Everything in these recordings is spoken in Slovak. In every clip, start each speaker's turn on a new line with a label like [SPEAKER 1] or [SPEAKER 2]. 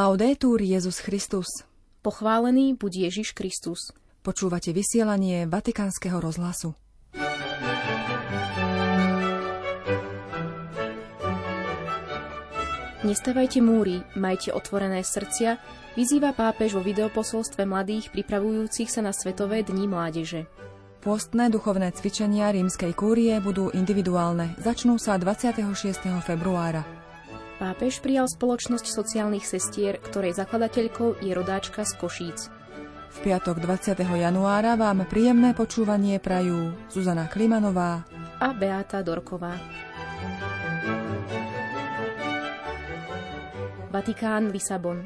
[SPEAKER 1] Laudetur Jezus Christus.
[SPEAKER 2] Pochválený buď Ježiš Kristus.
[SPEAKER 1] Počúvate vysielanie Vatikánskeho rozhlasu.
[SPEAKER 2] Nestávajte múry, majte otvorené srdcia, vyzýva pápež vo videoposolstve mladých pripravujúcich sa na Svetové dni mládeže.
[SPEAKER 1] Pôstne duchovné cvičenia rímskej kúrie budú individuálne. Začnú sa 26. februára.
[SPEAKER 2] Pápež prijal spoločnosť sociálnych sestier, ktorej zakladateľkou je rodáčka z Košíc.
[SPEAKER 1] V piatok 20. januára vám príjemné počúvanie prajú Zuzana Klimanová
[SPEAKER 2] a Beata Dorková. Vatikán, Lisabon.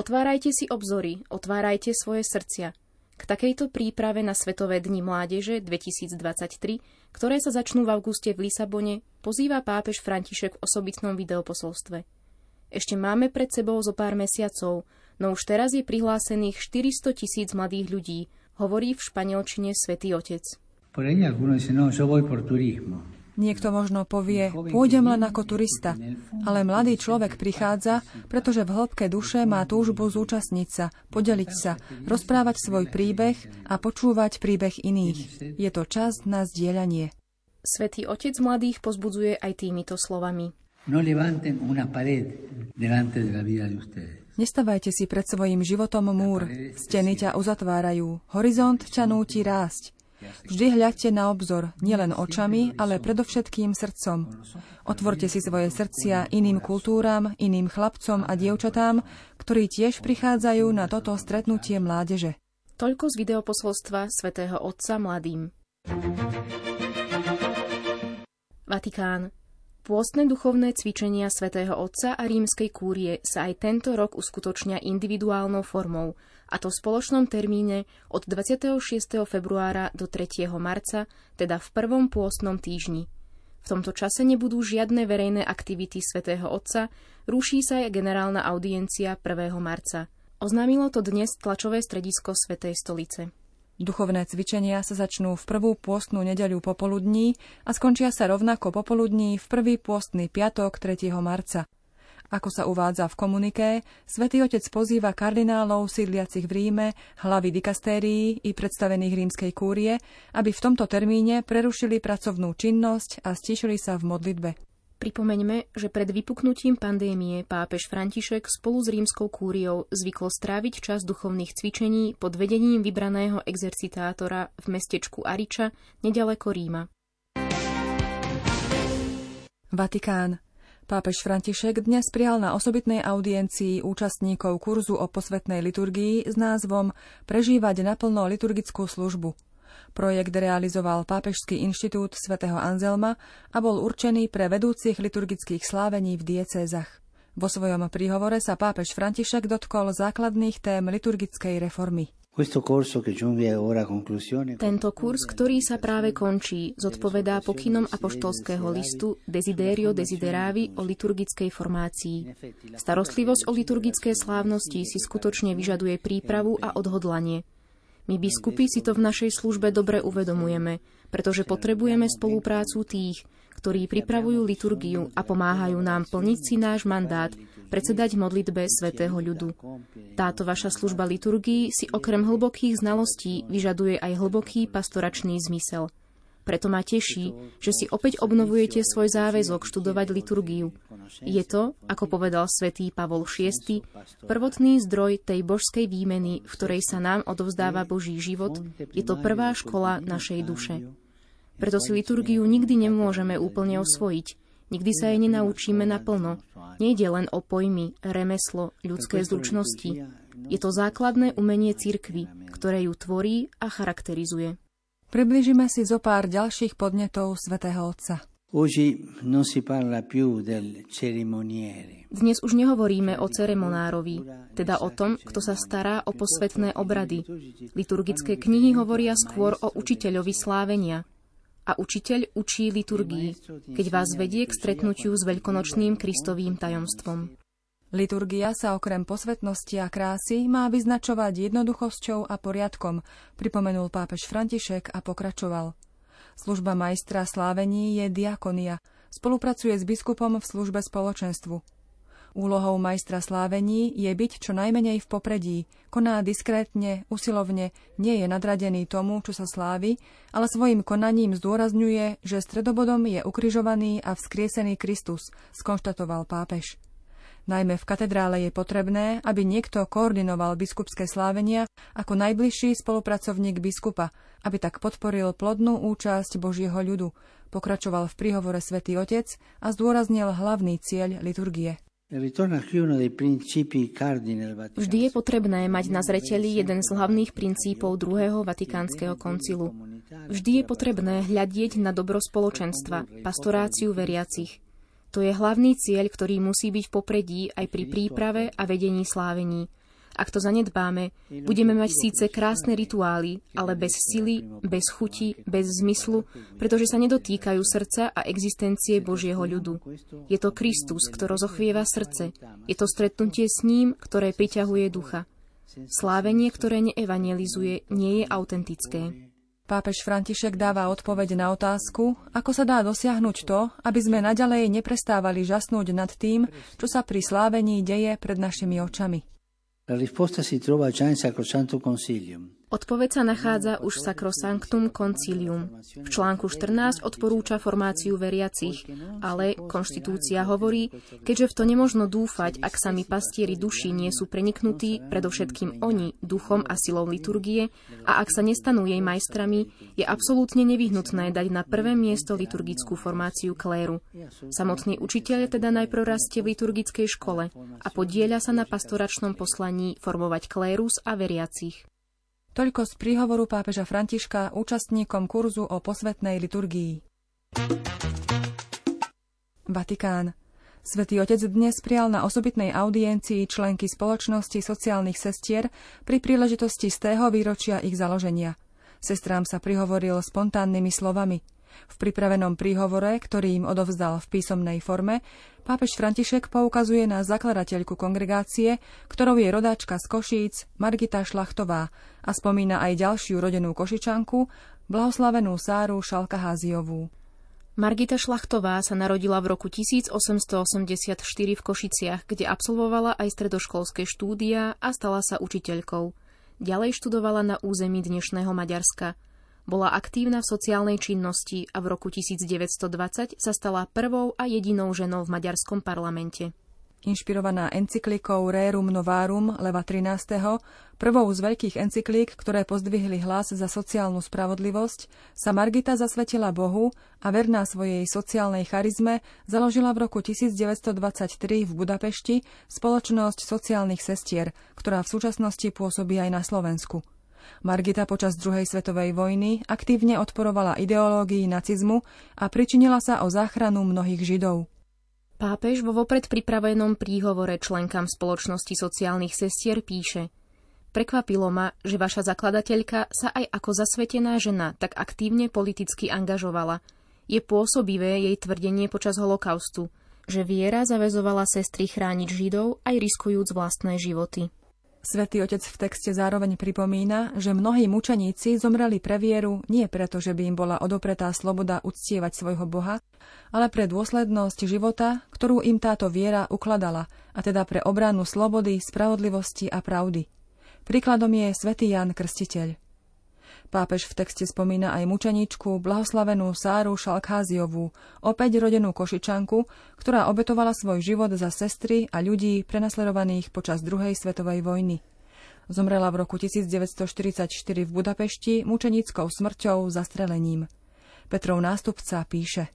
[SPEAKER 2] Otvárajte si obzory, otvárajte svoje srdcia – k takejto príprave na Svetové dni mládeže 2023, ktoré sa začnú v auguste v Lisabone, pozýva pápež František v osobitnom videoposolstve. Ešte máme pred sebou zo pár mesiacov, no už teraz je prihlásených 400 tisíc mladých ľudí, hovorí v španielčine Svetý Otec.
[SPEAKER 1] Niekto možno povie, pôjdem len ako turista, ale mladý človek prichádza, pretože v hĺbke duše má túžbu zúčastniť sa, podeliť sa, rozprávať svoj príbeh a počúvať príbeh iných. Je to čas na zdieľanie.
[SPEAKER 2] Svetý Otec mladých pozbudzuje aj týmito slovami.
[SPEAKER 1] No Nestavajte si pred svojim životom múr. Steny ťa uzatvárajú. Horizont ťa núti rásť. Vždy hľadte na obzor, nielen očami, ale predovšetkým srdcom. Otvorte si svoje srdcia iným kultúram, iným chlapcom a dievčatám, ktorí tiež prichádzajú na toto stretnutie mládeže.
[SPEAKER 2] Toľko z videoposolstva svätého Otca mladým. Vatikán. Pôstne duchovné cvičenia svätého Otca a rímskej kúrie sa aj tento rok uskutočnia individuálnou formou, a to v spoločnom termíne od 26. februára do 3. marca, teda v prvom pôstnom týždni. V tomto čase nebudú žiadne verejné aktivity svätého Otca, ruší sa aj generálna audiencia 1. marca. Oznámilo to dnes tlačové stredisko Svetej stolice.
[SPEAKER 1] Duchovné cvičenia sa začnú v prvú pôstnu nedeľu popoludní a skončia sa rovnako popoludní v prvý pôstny piatok 3. marca. Ako sa uvádza v komuniké, svätý Otec pozýva kardinálov sídliacich v Ríme, hlavy dikastérií i predstavených rímskej kúrie, aby v tomto termíne prerušili pracovnú činnosť a stíšili sa v modlitbe.
[SPEAKER 2] Pripomeňme, že pred vypuknutím pandémie pápež František spolu s rímskou kúriou zvykol stráviť čas duchovných cvičení pod vedením vybraného exercitátora v mestečku Ariča, nedaleko Ríma.
[SPEAKER 1] Vatikán. Pápež František dnes prijal na osobitnej audiencii účastníkov kurzu o posvetnej liturgii s názvom Prežívať naplno liturgickú službu – Projekt realizoval Pápežský inštitút svätého Anzelma a bol určený pre vedúcich liturgických slávení v diecézach. Vo svojom príhovore sa pápež František dotkol základných tém liturgickej reformy.
[SPEAKER 2] Tento kurz, ktorý sa práve končí, zodpovedá pokynom apoštolského listu Desiderio Desideravi o liturgickej formácii. Starostlivosť o liturgické slávnosti si skutočne vyžaduje prípravu a odhodlanie – my biskupy si to v našej službe dobre uvedomujeme, pretože potrebujeme spoluprácu tých, ktorí pripravujú liturgiu a pomáhajú nám plniť si náš mandát, predsedať modlitbe svätého ľudu. Táto vaša služba liturgii si okrem hlbokých znalostí vyžaduje aj hlboký pastoračný zmysel – preto ma teší, že si opäť obnovujete svoj záväzok študovať liturgiu. Je to, ako povedal svätý Pavol VI, prvotný zdroj tej božskej výmeny, v ktorej sa nám odovzdáva Boží život. Je to prvá škola našej duše. Preto si liturgiu nikdy nemôžeme úplne osvojiť. Nikdy sa jej nenaučíme naplno. Nejde len o pojmy, remeslo, ľudské zručnosti. Je to základné umenie cirkvy, ktoré ju tvorí a charakterizuje.
[SPEAKER 1] Približíme si zo pár ďalších podnetov svätého Otca.
[SPEAKER 2] Dnes už nehovoríme o ceremonárovi, teda o tom, kto sa stará o posvetné obrady. Liturgické knihy hovoria skôr o učiteľovi slávenia. A učiteľ učí liturgii, keď vás vedie k stretnutiu s veľkonočným Kristovým tajomstvom.
[SPEAKER 1] Liturgia sa okrem posvetnosti a krásy má vyznačovať jednoduchosťou a poriadkom, pripomenul pápež František a pokračoval. Služba majstra slávení je diakonia. Spolupracuje s biskupom v službe spoločenstvu. Úlohou majstra slávení je byť čo najmenej v popredí, koná diskrétne, usilovne, nie je nadradený tomu, čo sa slávi, ale svojim konaním zdôrazňuje, že stredobodom je ukrižovaný a vzkriesený Kristus, skonštatoval pápež. Najmä v katedrále je potrebné, aby niekto koordinoval biskupské slávenia ako najbližší spolupracovník biskupa, aby tak podporil plodnú účasť Božieho ľudu, pokračoval v príhovore svätý Otec a zdôraznil hlavný cieľ liturgie.
[SPEAKER 2] Vždy je potrebné mať na zreteli jeden z hlavných princípov druhého Vatikánskeho koncilu. Vždy je potrebné hľadieť na dobro spoločenstva, pastoráciu veriacich. To je hlavný cieľ, ktorý musí byť v popredí aj pri príprave a vedení slávení. Ak to zanedbáme, budeme mať síce krásne rituály, ale bez sily, bez chuti, bez zmyslu, pretože sa nedotýkajú srdca a existencie Božieho ľudu. Je to Kristus, kto rozochvieva srdce. Je to stretnutie s ním, ktoré priťahuje ducha. Slávenie, ktoré neevangelizuje, nie je autentické.
[SPEAKER 1] Pápež František dáva odpoveď na otázku, ako sa dá dosiahnuť to, aby sme naďalej neprestávali žasnúť nad tým, čo sa pri slávení deje pred našimi očami.
[SPEAKER 3] La risposta si trova già in Sacrosanto Concilium.
[SPEAKER 2] Odpoveď sa nachádza už v Sacrosanctum Concilium. V článku 14 odporúča formáciu veriacich, ale konštitúcia hovorí, keďže v to nemožno dúfať, ak sami pastieri duši nie sú preniknutí, predovšetkým oni, duchom a silou liturgie, a ak sa nestanú jej majstrami, je absolútne nevyhnutné dať na prvé miesto liturgickú formáciu kléru. Samotný učiteľ teda najprv rastie v liturgickej škole a podieľa sa na pastoračnom poslaní formovať klérus a veriacich.
[SPEAKER 1] Toľko z príhovoru pápeža Františka účastníkom kurzu o posvetnej liturgii. Vatikán. Svetý Otec dnes prijal na osobitnej audiencii členky spoločnosti sociálnych sestier pri príležitosti z tého výročia ich založenia. Sestrám sa prihovoril spontánnymi slovami – v pripravenom príhovore, ktorý im odovzdal v písomnej forme, pápež František poukazuje na zakladateľku kongregácie, ktorou je rodáčka z Košíc Margita Šlachtová a spomína aj ďalšiu rodenú Košičanku, blahoslavenú Sáru Šalkaháziovú.
[SPEAKER 2] Margita Šlachtová sa narodila v roku 1884 v Košiciach, kde absolvovala aj stredoškolské štúdia a stala sa učiteľkou. Ďalej študovala na území dnešného Maďarska. Bola aktívna v sociálnej činnosti a v roku 1920 sa stala prvou a jedinou ženou v maďarskom parlamente.
[SPEAKER 1] Inšpirovaná encyklikou Rerum Novarum Leva 13., prvou z veľkých encyklík, ktoré pozdvihli hlas za sociálnu spravodlivosť, sa Margita zasvetila Bohu a verná svojej sociálnej charizme založila v roku 1923 v Budapešti spoločnosť sociálnych sestier, ktorá v súčasnosti pôsobí aj na Slovensku. Margita počas druhej svetovej vojny aktívne odporovala ideológii nacizmu a pričinila sa o záchranu mnohých Židov.
[SPEAKER 2] Pápež vo vopred pripravenom príhovore členkám spoločnosti sociálnych sestier píše Prekvapilo ma, že vaša zakladateľka sa aj ako zasvetená žena tak aktívne politicky angažovala. Je pôsobivé jej tvrdenie počas holokaustu, že viera zavezovala sestry chrániť Židov aj riskujúc vlastné životy.
[SPEAKER 1] Svetý otec v texte zároveň pripomína, že mnohí mučeníci zomreli pre vieru nie preto, že by im bola odopretá sloboda uctievať svojho Boha, ale pre dôslednosť života, ktorú im táto viera ukladala, a teda pre obranu slobody, spravodlivosti a pravdy. Príkladom je svätý Jan Krstiteľ. Pápež v texte spomína aj mučeničku, blahoslavenú Sáru Šalkháziovú, opäť rodenú Košičanku, ktorá obetovala svoj život za sestry a ľudí prenasledovaných počas druhej svetovej vojny. Zomrela v roku 1944 v Budapešti mučenickou smrťou zastrelením. Petrov nástupca píše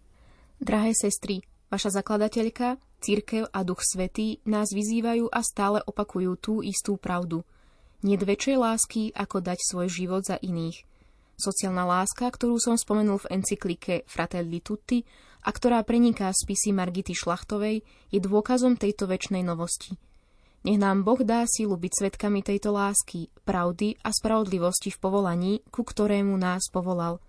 [SPEAKER 2] Drahé sestry, vaša zakladateľka, církev a duch svetý nás vyzývajú a stále opakujú tú istú pravdu. Nie väčšej lásky, ako dať svoj život za iných. Sociálna láska, ktorú som spomenul v encyklike Fratelli Tutti a ktorá preniká spisy Margity Šlachtovej, je dôkazom tejto väčšnej novosti. Nech nám Boh dá sílu byť svetkami tejto lásky, pravdy a spravodlivosti v povolaní, ku ktorému nás povolal.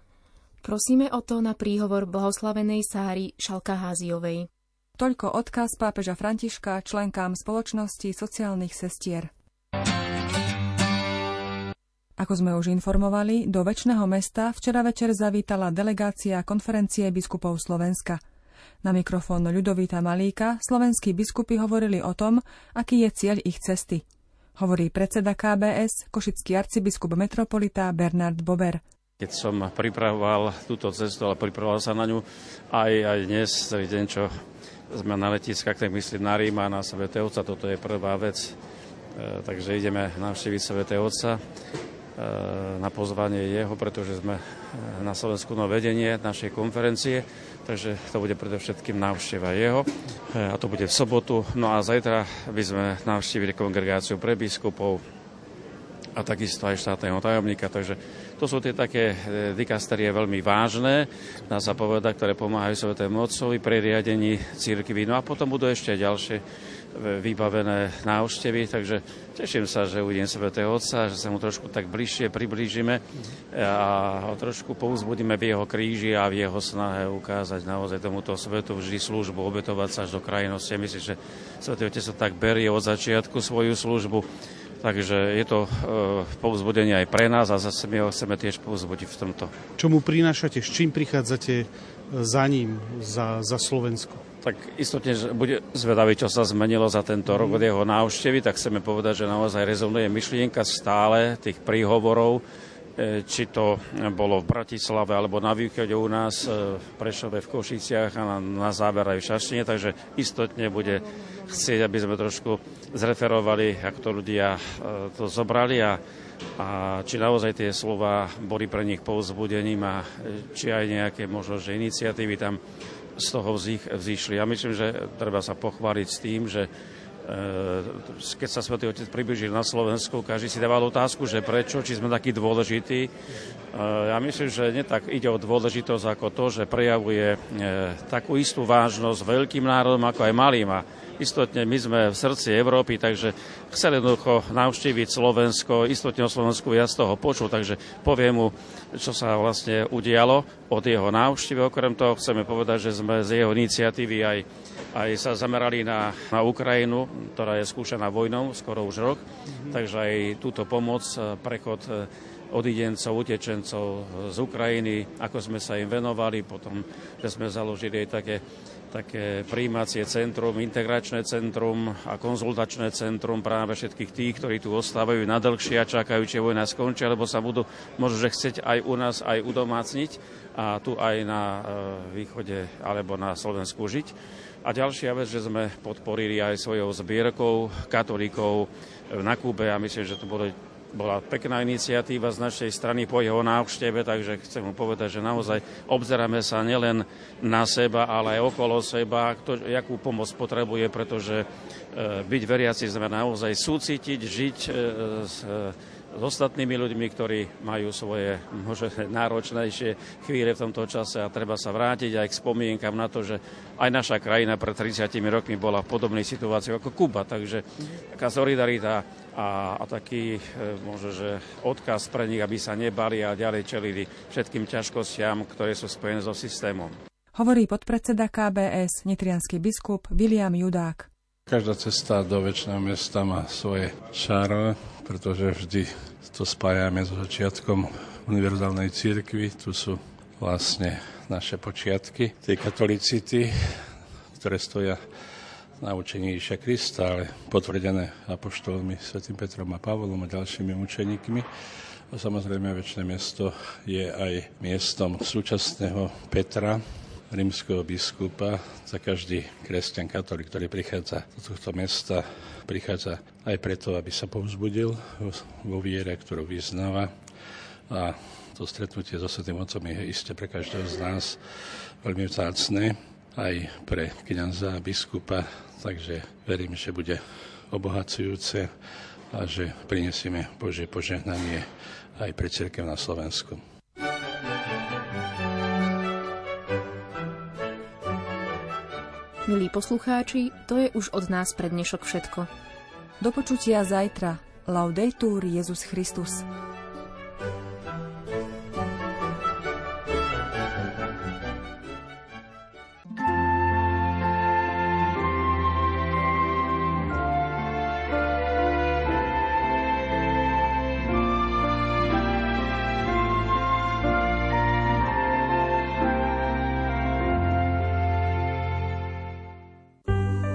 [SPEAKER 2] Prosíme o to na príhovor blahoslavenej Sáry Šalkaháziovej.
[SPEAKER 1] Toľko odkaz pápeža Františka členkám spoločnosti sociálnych sestier. Ako sme už informovali, do väčšného mesta včera večer zavítala delegácia konferencie biskupov Slovenska. Na mikrofón Ľudovita Malíka slovenskí biskupy hovorili o tom, aký je cieľ ich cesty. Hovorí predseda KBS, košický arcibiskup metropolita Bernard Bober.
[SPEAKER 4] Keď som pripravoval túto cestu, ale pripravoval sa na ňu aj, aj dnes, celý deň, čo sme na letiskách, tak myslím na Ríma, na Sv. Otca, toto je prvá vec. E, takže ideme navštíviť Sv. Otca na pozvanie jeho, pretože sme e, na Slovensku no vedenie našej konferencie takže to bude predovšetkým návšteva jeho a to bude v sobotu. No a zajtra by sme navštívili kongregáciu pre biskupov a takisto aj štátneho tajomníka, takže to sú tie také e, dikasterie veľmi vážne, dá sa povedať, ktoré pomáhajú Svetému Otcovi pri riadení církvy. No a potom budú ešte ďalšie vybavené návštevy, takže teším sa, že uvidím Svetého Otca, že sa mu trošku tak bližšie priblížime a ho trošku povzbudíme v jeho kríži a v jeho snahe ukázať naozaj tomuto svetu vždy službu, obetovať sa až do krajnosti. Myslím, že Svetý Otec sa tak berie od začiatku svoju službu, Takže je to e, povzbudenie aj pre nás a zase my ho chceme tiež povzbudiť v tomto.
[SPEAKER 5] Čo mu prinášate, s čím prichádzate za ním, za, za Slovensko?
[SPEAKER 4] Tak istotne že bude zvedavý, čo sa zmenilo za tento rok od jeho návštevy, tak chceme povedať, že naozaj rezonuje myšlienka stále tých príhovorov, e, či to bolo v Bratislave alebo na východe u nás, e, v Prešove, v Košiciach a na, na záver aj v Šaštine, takže istotne bude chcieť, aby sme trošku zreferovali, ako to ľudia e, to zobrali a, a či naozaj tie slova boli pre nich povzbudením a či aj nejaké možno, že iniciatívy tam z toho vzýšli. Ja myslím, že treba sa pochváliť s tým, že e, keď sa Svetý Otec približil na Slovensku, každý si dával otázku, že prečo, či sme takí dôležití. E, ja myslím, že nie tak ide o dôležitosť ako to, že prejavuje e, takú istú vážnosť veľkým národom ako aj malým. A Istotne my sme v srdci Európy, takže chceli jednoducho navštíviť Slovensko. Istotne o Slovensku ja z toho počul, takže poviem mu, čo sa vlastne udialo od jeho návštevy. Okrem toho chceme povedať, že sme z jeho iniciatívy aj, aj sa zamerali na, na Ukrajinu, ktorá je skúšaná vojnou skoro už rok. Mm-hmm. Takže aj túto pomoc, prechod odidencov, utečencov z Ukrajiny, ako sme sa im venovali, potom, že sme založili aj také také príjímacie centrum, integračné centrum a konzultačné centrum práve všetkých tých, ktorí tu ostávajú na dlhšie a čakajú, či vojna skončí, alebo sa budú možno, že chcieť aj u nás aj udomácniť a tu aj na e, východe alebo na Slovensku žiť. A ďalšia vec, že sme podporili aj svojou zbierkou katolíkov na Kube a myslím, že to bolo bola pekná iniciatíva z našej strany po jeho návšteve, takže chcem mu povedať, že naozaj obzeráme sa nielen na seba, ale aj okolo seba, kto, jakú pomoc potrebuje, pretože e, byť veriaci sme naozaj súcitiť, žiť e, s, e, s ostatnými ľuďmi, ktorí majú svoje možno náročnejšie chvíle v tomto čase a treba sa vrátiť aj k spomienkam na to, že aj naša krajina pred 30 rokmi bola v podobnej situácii ako Kuba, takže taká solidarita a, a taký e, možno, že odkaz pre nich, aby sa nebali a ďalej čelili všetkým ťažkostiam, ktoré sú spojené so systémom.
[SPEAKER 1] Hovorí podpredseda KBS, nitrianský biskup William Judák.
[SPEAKER 6] Každá cesta do väčšného mesta má svoje čaro, pretože vždy to spájame so začiatkom univerzálnej církvy. Tu sú vlastne naše počiatky tej katolicity, ktoré stoja na učení Iša Krista, ale potvrdené apoštolmi Sv. Petrom a Pavlom a ďalšími učeníkmi. A samozrejme, väčšie mesto je aj miestom súčasného Petra, rímskeho biskupa. Za každý kresťan katolík, ktorý prichádza do tohto mesta, prichádza aj preto, aby sa povzbudil vo viere, ktorú vyznáva. A to stretnutie so Svetým Otcom je iste pre každého z nás veľmi vzácne aj pre kniaza a biskupa, takže verím, že bude obohacujúce a že prinesieme Božie požehnanie aj pre cirkev na Slovensku.
[SPEAKER 2] Milí poslucháči, to je už od nás pre dnešok všetko.
[SPEAKER 1] Do počutia zajtra. Laudetur Jezus Christus.